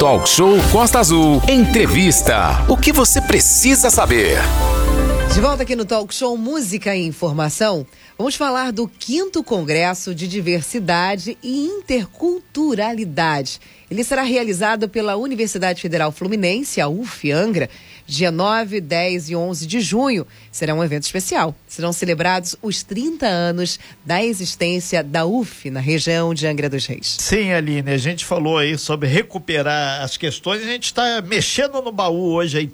Talk Show Costa Azul. Entrevista. O que você precisa saber? De volta aqui no Talk Show Música e Informação, vamos falar do 5 Congresso de Diversidade e Interculturalidade. Ele será realizado pela Universidade Federal Fluminense, a UF Angra, dia 9, 10 e 11 de junho. Será um evento especial. Serão celebrados os 30 anos da existência da UF na região de Angra dos Reis. Sim, Aline, a gente falou aí sobre recuperar as questões. A gente está mexendo no baú hoje aí,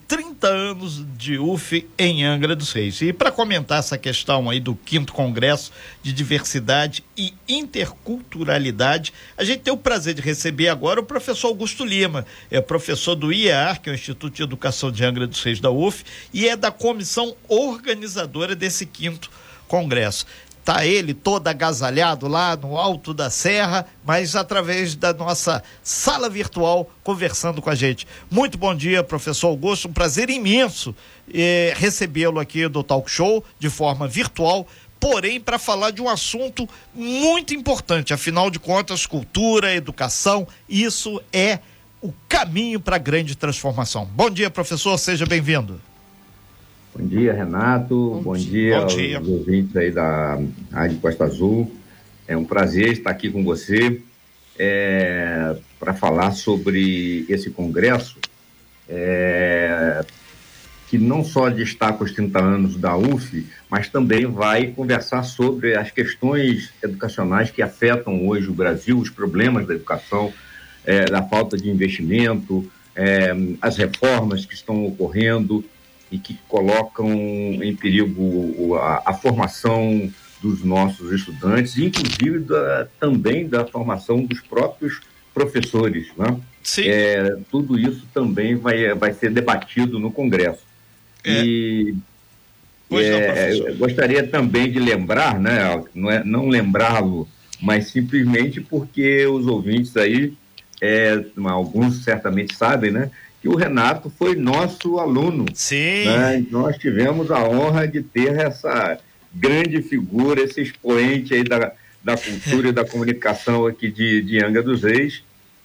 30 anos de UF em Angra dos Reis. E para comentar essa questão aí do quinto Congresso de Diversidade e Interculturalidade, a gente tem o prazer de receber agora o professor Augusto Lima, é professor do IEAR, que é o Instituto de Educação de Angra dos Reis da UF, e é da comissão organizadora desse quinto congresso. Tá ele todo agasalhado lá no alto da serra, mas através da nossa sala virtual conversando com a gente. Muito bom dia, professor Augusto. Um prazer imenso eh, recebê-lo aqui do Talk Show de forma virtual porém para falar de um assunto muito importante. Afinal de contas, cultura, educação, isso é o caminho para a grande transformação. Bom dia, professor, seja bem-vindo. Bom dia, Renato. Bom, Bom dia, Bom dia aos ouvintes aí da Rádio Costa Azul. É um prazer estar aqui com você é, para falar sobre esse congresso é, que não só destaca os 30 anos da UF, mas também vai conversar sobre as questões educacionais que afetam hoje o Brasil, os problemas da educação, é, da falta de investimento, é, as reformas que estão ocorrendo e que colocam em perigo a, a formação dos nossos estudantes, inclusive da, também da formação dos próprios professores. Né? Sim. É, tudo isso também vai, vai ser debatido no Congresso. É. E é, gostaria também de lembrar, né, não, é, não lembrá-lo, mas simplesmente porque os ouvintes aí, é, alguns certamente sabem, né, que o Renato foi nosso aluno. Sim. Né, nós tivemos a honra de ter essa grande figura, esse expoente aí da, da cultura e da comunicação aqui de, de Anga dos Reis,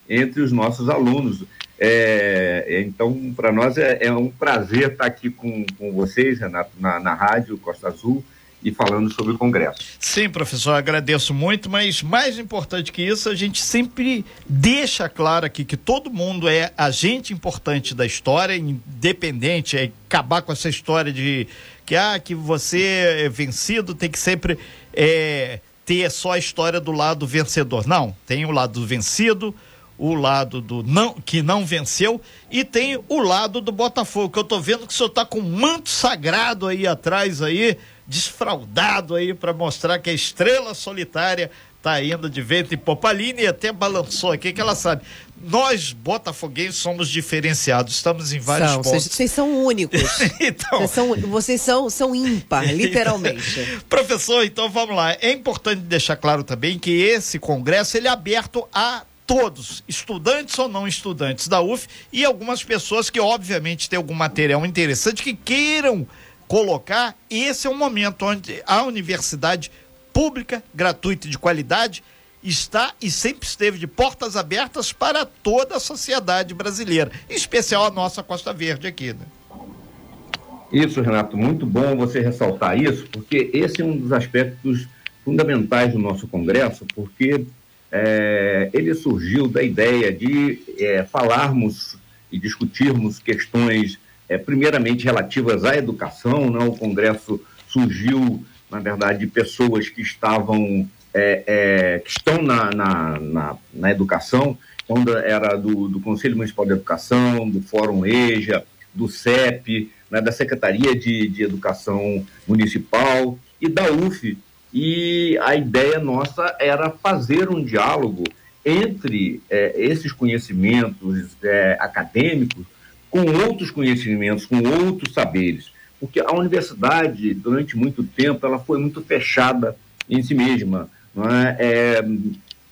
entre os nossos alunos. É, é, então, para nós é, é, um prazer estar aqui com, com vocês, Renato, na, na Rádio Costa Azul e falando sobre o Congresso. Sim, professor, agradeço muito, mas mais importante que isso, a gente sempre deixa claro aqui que todo mundo é agente importante da história, independente, é acabar com essa história de que, ah, que você é vencido, tem que sempre é, ter só a história do lado vencedor. Não, tem o lado vencido, o lado do não que não venceu e tem o lado do Botafogo, que eu tô vendo que o senhor tá com um manto sagrado aí atrás aí, desfraudado aí para mostrar que a estrela solitária tá indo de vento em Popaline e até balançou aqui que ela sabe. Nós, botafoguenses, somos diferenciados, estamos em vários são, pontos. Vocês são únicos. então, vocês são, vocês são, são ímpar, literalmente. Professor, então vamos lá. É importante deixar claro também que esse congresso ele é aberto a todos, estudantes ou não estudantes da UF e algumas pessoas que obviamente têm algum material interessante que queiram colocar. Esse é o momento onde a universidade pública, gratuita e de qualidade está e sempre esteve de portas abertas para toda a sociedade brasileira, em especial a nossa Costa Verde aqui, né? Isso, Renato, muito bom você ressaltar isso, porque esse é um dos aspectos fundamentais do nosso congresso, porque é, ele surgiu da ideia de é, falarmos e discutirmos questões, é, primeiramente relativas à educação. Né? O Congresso surgiu, na verdade, de pessoas que estavam, é, é, que estão na, na, na, na, educação, quando era do, do Conselho Municipal de Educação, do Fórum EJA, do CEP, né? da Secretaria de, de Educação Municipal e da UF, e a ideia nossa era fazer um diálogo entre é, esses conhecimentos é, acadêmicos com outros conhecimentos, com outros saberes. Porque a universidade, durante muito tempo, ela foi muito fechada em si mesma, não é? é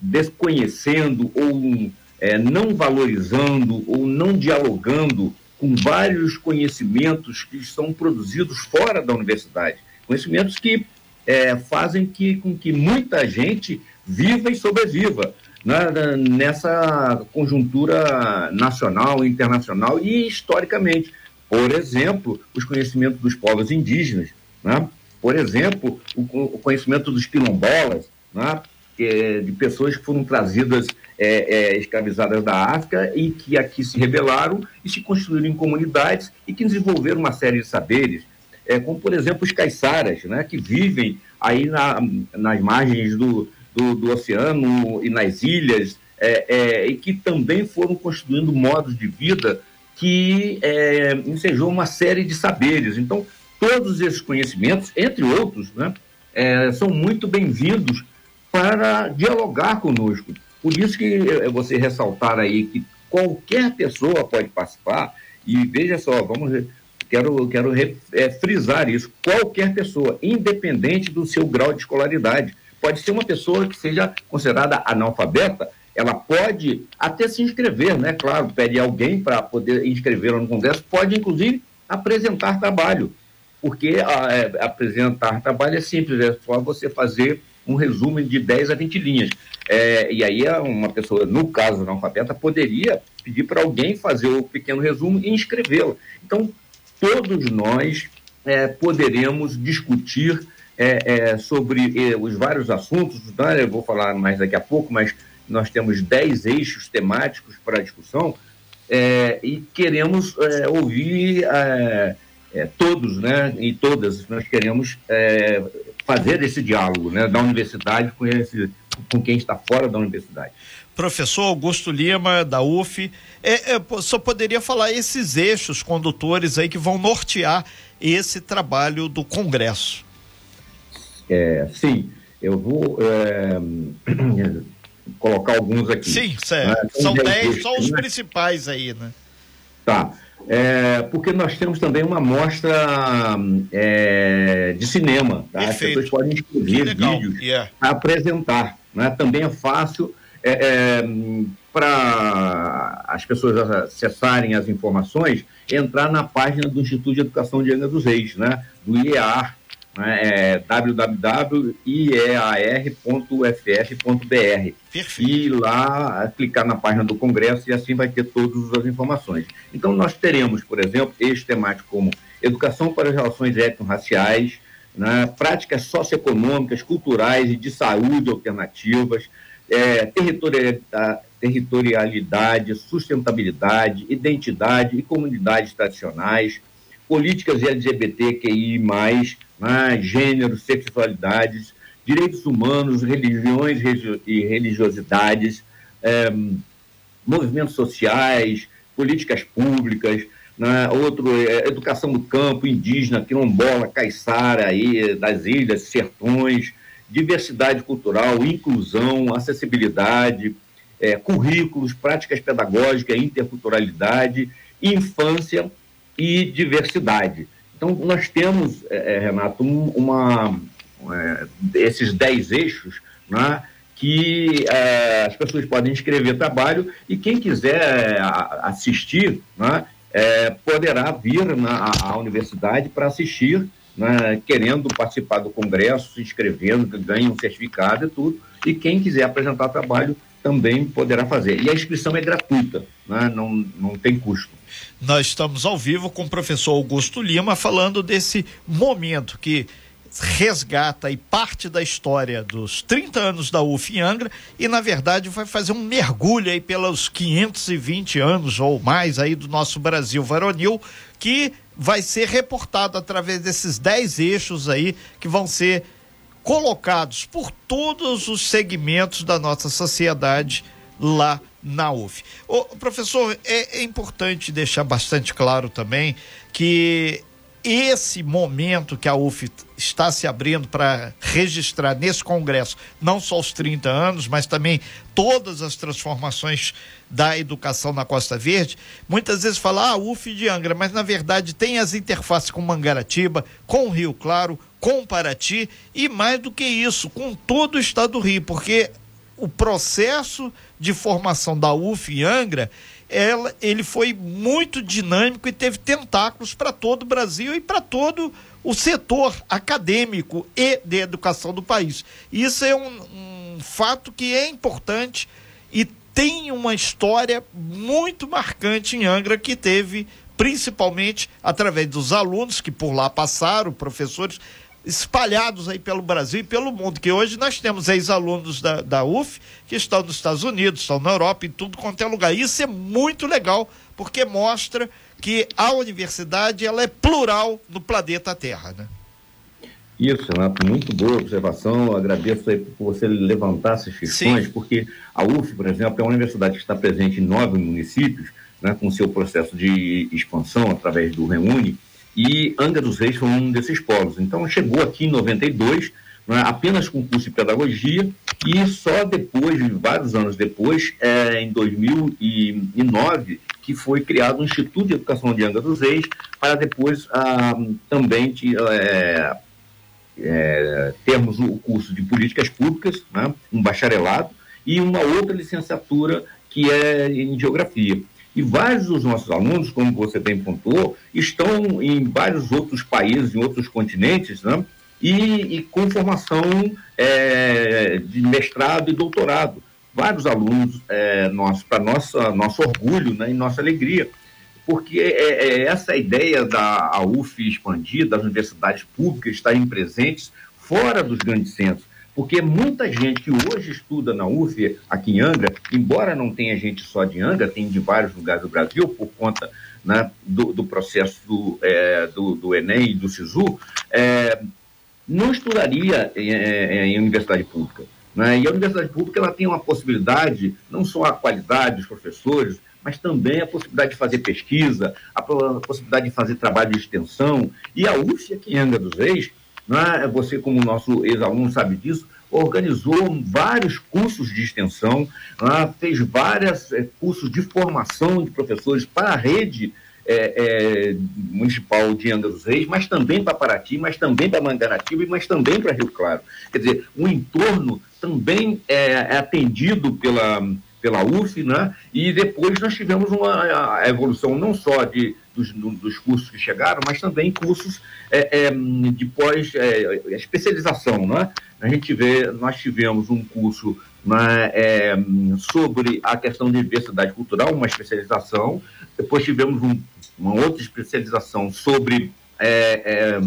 desconhecendo ou é, não valorizando ou não dialogando com vários conhecimentos que são produzidos fora da universidade. Conhecimentos que é, fazem que, com que muita gente viva e sobreviva. Né, nessa conjuntura nacional, internacional e historicamente. Por exemplo, os conhecimentos dos povos indígenas, né? por exemplo, o, conhecimento dos quilombolas, né? de pessoas que foram trazidas é, é, escravizadas da África e que aqui se rebelaram e se construíram em comunidades e que desenvolveram uma série de saberes, é, como por exemplo os caiçaras, né, que vivem aí na, nas margens do, do, do, oceano e nas ilhas, é, é, e que também foram construindo modos de vida que é, ensejou uma série de saberes. Então, todos esses conhecimentos, entre outros, né, é, são muito bem-vindos para dialogar conosco. Por isso que é, você ressaltar aí que qualquer pessoa pode participar, e veja só, vamos quero, quero é, frisar isso, qualquer pessoa, independente do seu grau de escolaridade, pode ser uma pessoa que seja considerada analfabeta, ela pode até se inscrever, né? Claro, pede alguém para poder inscrever no Congresso, pode inclusive apresentar trabalho, porque a, é, apresentar trabalho é simples, é só você fazer um resumo de 10 a 20 linhas. É, e aí uma pessoa, no caso analfabeta, poderia pedir para alguém fazer o pequeno resumo e inscrevê-lo. Então, todos nós é, poderemos discutir é, é sobre é, os vários assuntos, né? eu vou falar mais daqui a pouco, mas nós temos 10 eixos temáticos para discussão é, e queremos ouvir todos né, e todas, nós queremos fazer esse diálogo né, da universidade com, esse, com quem está fora da universidade. Professor Augusto Lima, da UF, é, é, só poderia falar esses eixos condutores aí que vão nortear esse trabalho do Congresso. É, sim, eu vou é, colocar alguns aqui. Sim, certo. Né? São dez, só os né? principais aí, né? Tá é, porque nós temos também uma mostra é, de cinema. Tá? As pessoas podem escrever vídeos yeah. para apresentar. Né? Também é fácil é, é para as pessoas acessarem as informações, entrar na página do Instituto de Educação de Angra dos Reis, né? do IEAR, né, é www.iear.ff.br. E lá clicar na página do Congresso e assim vai ter todas as informações. Então, nós teremos, por exemplo, eixos temáticos como educação para as relações étnico-raciais, né, práticas socioeconômicas, culturais e de saúde alternativas, é, territorialidade, territorialidade, sustentabilidade, identidade e comunidades tradicionais, políticas LGBTQI, né, gênero, sexualidades, direitos humanos, religiões e religiosidades, é, movimentos sociais, políticas públicas, né, outro, é, educação do campo, indígena, quilombola, caiçara aí, das ilhas, sertões, diversidade cultural, inclusão, acessibilidade, é, currículos, práticas pedagógicas, interculturalidade, infância e diversidade. Então, nós temos, é, é Renato, uma, é, esses dez eixos né, que é, as pessoas podem inscrever trabalho e quem quiser é, assistir né, é, poderá vir na, à universidade para assistir, né, querendo participar do congresso, se inscrevendo, ganha um certificado e tudo. E quem quiser apresentar trabalho também poderá fazer. E a inscrição é gratuita, né? não, não tem custo. Nós estamos ao vivo com o professor Augusto Lima falando desse momento que resgata e parte da história dos 30 anos da UF em Angra e na verdade vai fazer um mergulho aí pelos 520 anos ou mais aí do nosso Brasil varonil que vai ser reportado através desses 10 eixos aí que vão ser colocados por todos os segmentos da nossa sociedade lá na UF. O professor, é, é importante deixar bastante claro também que esse momento que a UF está se abrindo para registrar nesse congresso, não só os 30 anos, mas também todas as transformações da educação na Costa Verde, muitas vezes fala, ah, UF de Angra, mas na verdade tem as interfaces com Mangaratiba, com Rio Claro, com Paraty e mais do que isso, com todo o estado do Rio, porque o processo de formação da UF em Angra, ela, ele foi muito dinâmico e teve tentáculos para todo o Brasil e para todo o setor acadêmico e de educação do país. Isso é um, um fato que é importante e tem uma história muito marcante em Angra que teve principalmente através dos alunos que por lá passaram, professores espalhados aí pelo Brasil e pelo mundo, que hoje nós temos ex-alunos da, da UF que estão nos Estados Unidos, estão na Europa, em tudo quanto é lugar. Isso é muito legal, porque mostra que a universidade ela é plural no planeta Terra, né? Isso, Renato, muito boa observação. Eu agradeço aí por você levantar essas questões, Sim. porque a UF, por exemplo, é uma universidade que está presente em nove municípios, né, com seu processo de expansão através do Reúne, e Angra dos Reis foi um desses polos. Então, chegou aqui em 92, né, apenas com curso de pedagogia, e só depois, vários anos depois, é, em 2009, que foi criado o Instituto de Educação de Angra dos Reis, para depois ah, também de, é, é, termos o curso de políticas públicas, né, um bacharelado, e uma outra licenciatura que é em geografia. E vários dos nossos alunos, como você bem pontuou, estão em vários outros países, em outros continentes, né, e, e com formação é, de mestrado e doutorado. Vários alunos, é, para nosso orgulho né, e nossa alegria porque é, é essa ideia da UF expandir, das universidades públicas estarem presentes fora dos grandes centros. Porque muita gente que hoje estuda na UF, aqui em Angra, embora não tenha gente só de Angra, tem de vários lugares do Brasil, por conta né, do, do, processo do, é, do, do, Enem e do SISU, é, não estudaria em, em, em universidade pública. Né? E a universidade pública ela tem uma possibilidade, não só a qualidade dos professores, mas também a possibilidade de fazer pesquisa, a possibilidade de fazer trabalho de extensão. E a UF aqui em Angra dos Reis, né, você como nosso ex-aluno sabe disso, organizou vários cursos de extensão, né, fez vários é, cursos de formação de professores para a rede é, é, municipal de Angra dos Reis, mas também para Paraty, mas também para Mangaratiba, mas também para Rio Claro. Quer dizer, o entorno também é, atendido pela pela UF, né? E depois nós tivemos uma evolução não só de, dos, dos cursos que chegaram, mas também cursos é, é, de pós é, especialização, né? A gente vê, nós tivemos um curso né, é, sobre a questão de diversidade cultural, uma especialização. Depois tivemos um, uma outra especialização sobre é, é,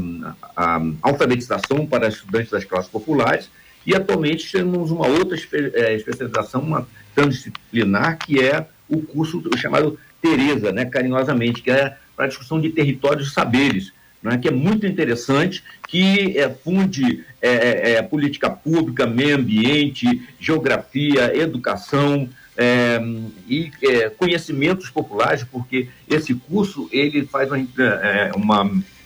a alfabetização para estudantes das classes populares. E atualmente temos uma outra especialização, uma transdisciplinar, que é o curso chamado Tereza, né, carinhosamente, que é para a discussão de territórios e saberes, né, que é muito interessante, que é, funde é, é, é política pública, meio ambiente, geografia, educação é, e é, conhecimentos populares, porque esse curso ele faz uma, uma,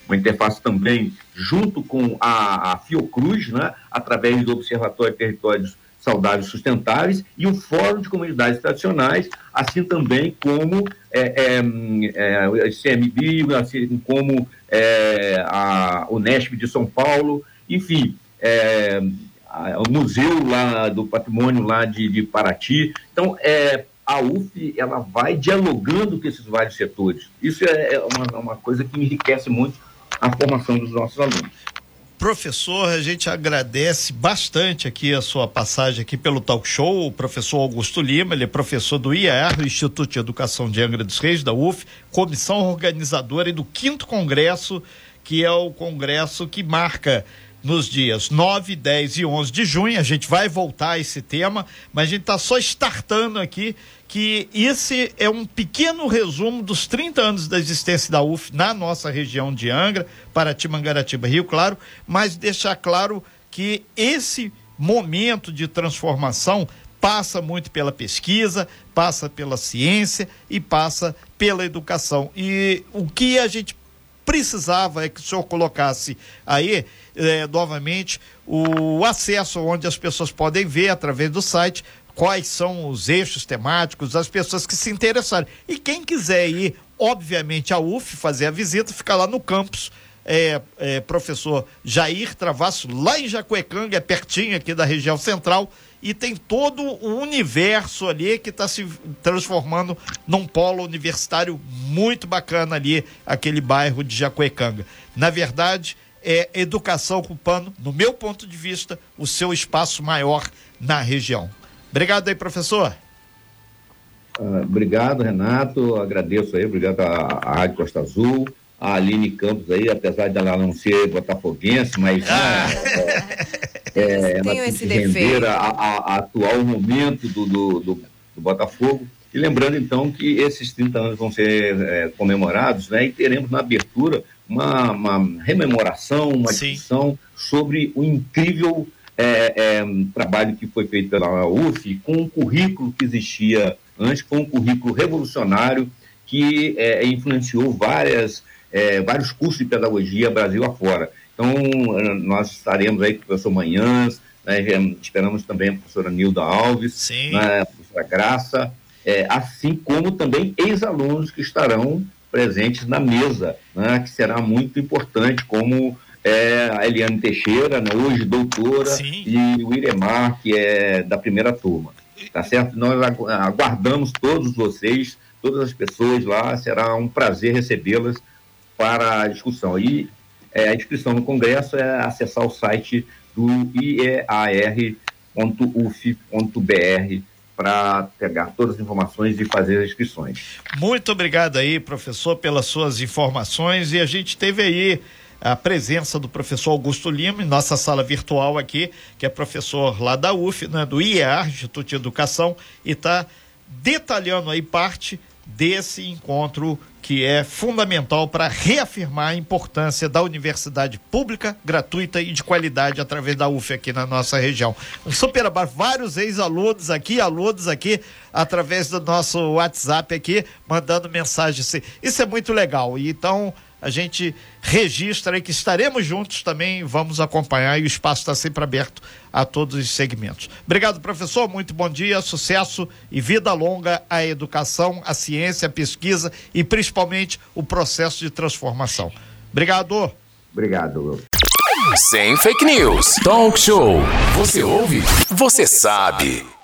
uma interface também junto com a, a Fiocruz, né, através do Observatório de Territórios saudáveis sustentáveis e o Fórum de Comunidades Tradicionais, assim também como é, é, é, o assim como é, a Unesp de São Paulo, enfim, é, a, o Museu lá do Patrimônio lá de, de Paraty. Então, é, a UF ela vai dialogando com esses vários setores. Isso é, é uma, uma coisa que enriquece muito a formação dos nossos alunos. Professor, a gente agradece bastante aqui a sua passagem aqui pelo talk show, o professor Augusto Lima, ele é professor do IAR, Instituto de Educação de Angra dos Reis, da UF, comissão organizadora e do quinto congresso, que é o congresso que marca nos dias 9, 10 e 11 de junho. A gente vai voltar a esse tema, mas a gente está só startando aqui que esse é um pequeno resumo dos 30 anos da existência da UF na nossa região de Angra, Paraty, Mangaratiba, Rio Claro, mas deixar claro que esse momento de transformação passa muito pela pesquisa, passa pela ciência e passa pela educação. E o que a gente precisava é que o senhor colocasse aí é, novamente o acesso onde as pessoas podem ver através do site quais são os eixos temáticos, as pessoas que se interessarem. E quem quiser ir, obviamente, à UF fazer a visita, fica lá no campus. É, é, professor Jair Travasso, lá em Jacuecanga, é pertinho aqui da região central, e tem todo o universo ali que está se transformando num polo universitário muito bacana ali, aquele bairro de Jacuecanga. Na verdade, é educação ocupando, no meu ponto de vista, o seu espaço maior na região. Obrigado aí, professor. Uh, obrigado, Renato. Agradeço aí, obrigado à, à Rádio Costa Azul, a Aline Campos aí, apesar de ela não ser botafoguense, mas ah. é, é, ela tem que render a, a, a, atual momento do, do, do, do, Botafogo. E lembrando, então, que esses 30 anos vão ser é, comemorados, né? E teremos na abertura uma, uma rememoração, uma Sim. discussão sobre o incrível é, é, trabalho que foi feito pela UF com um currículo que existia antes, com um currículo revolucionário que é, influenciou várias, é, vários cursos de pedagogia Brasil afora. Então, nós estaremos aí com o professor Manhãs, né, esperamos também a professora Nilda Alves, né, a professora Graça, é, assim como também ex-alunos que estarão presentes na mesa, né, que será muito importante, como é, a Eliane Teixeira, né, hoje doutora, Sim. e o Iremar, que é da primeira turma. Tá certo? Nós aguardamos todos vocês, todas as pessoas lá, será um prazer recebê-las para a discussão. E é, a inscrição no Congresso é acessar o site do iear.uf.br para pegar todas as informações e fazer as inscrições. Muito obrigado aí, professor, pelas suas informações e a gente teve aí a presença do professor Augusto Lima em nossa sala virtual aqui, que é professor lá da UF, né, do IEAR, Instituto de Educação, e está detalhando aí parte desse encontro que é fundamental para reafirmar a importância da universidade pública, gratuita e de qualidade através da UF aqui na nossa região. Um super abraço, vários ex-alunos aqui, alunos aqui, através do nosso WhatsApp aqui, mandando mensagem. Isso é muito legal. Então, a gente registra aí que estaremos juntos também, vamos acompanhar e o espaço está sempre aberto a todos os segmentos. Obrigado, professor, muito bom dia, sucesso e vida longa à educação, à ciência, à pesquisa e principalmente o processo de transformação. Obrigado. Obrigado. Sem fake news. Talk show. Você ouve? Você sabe.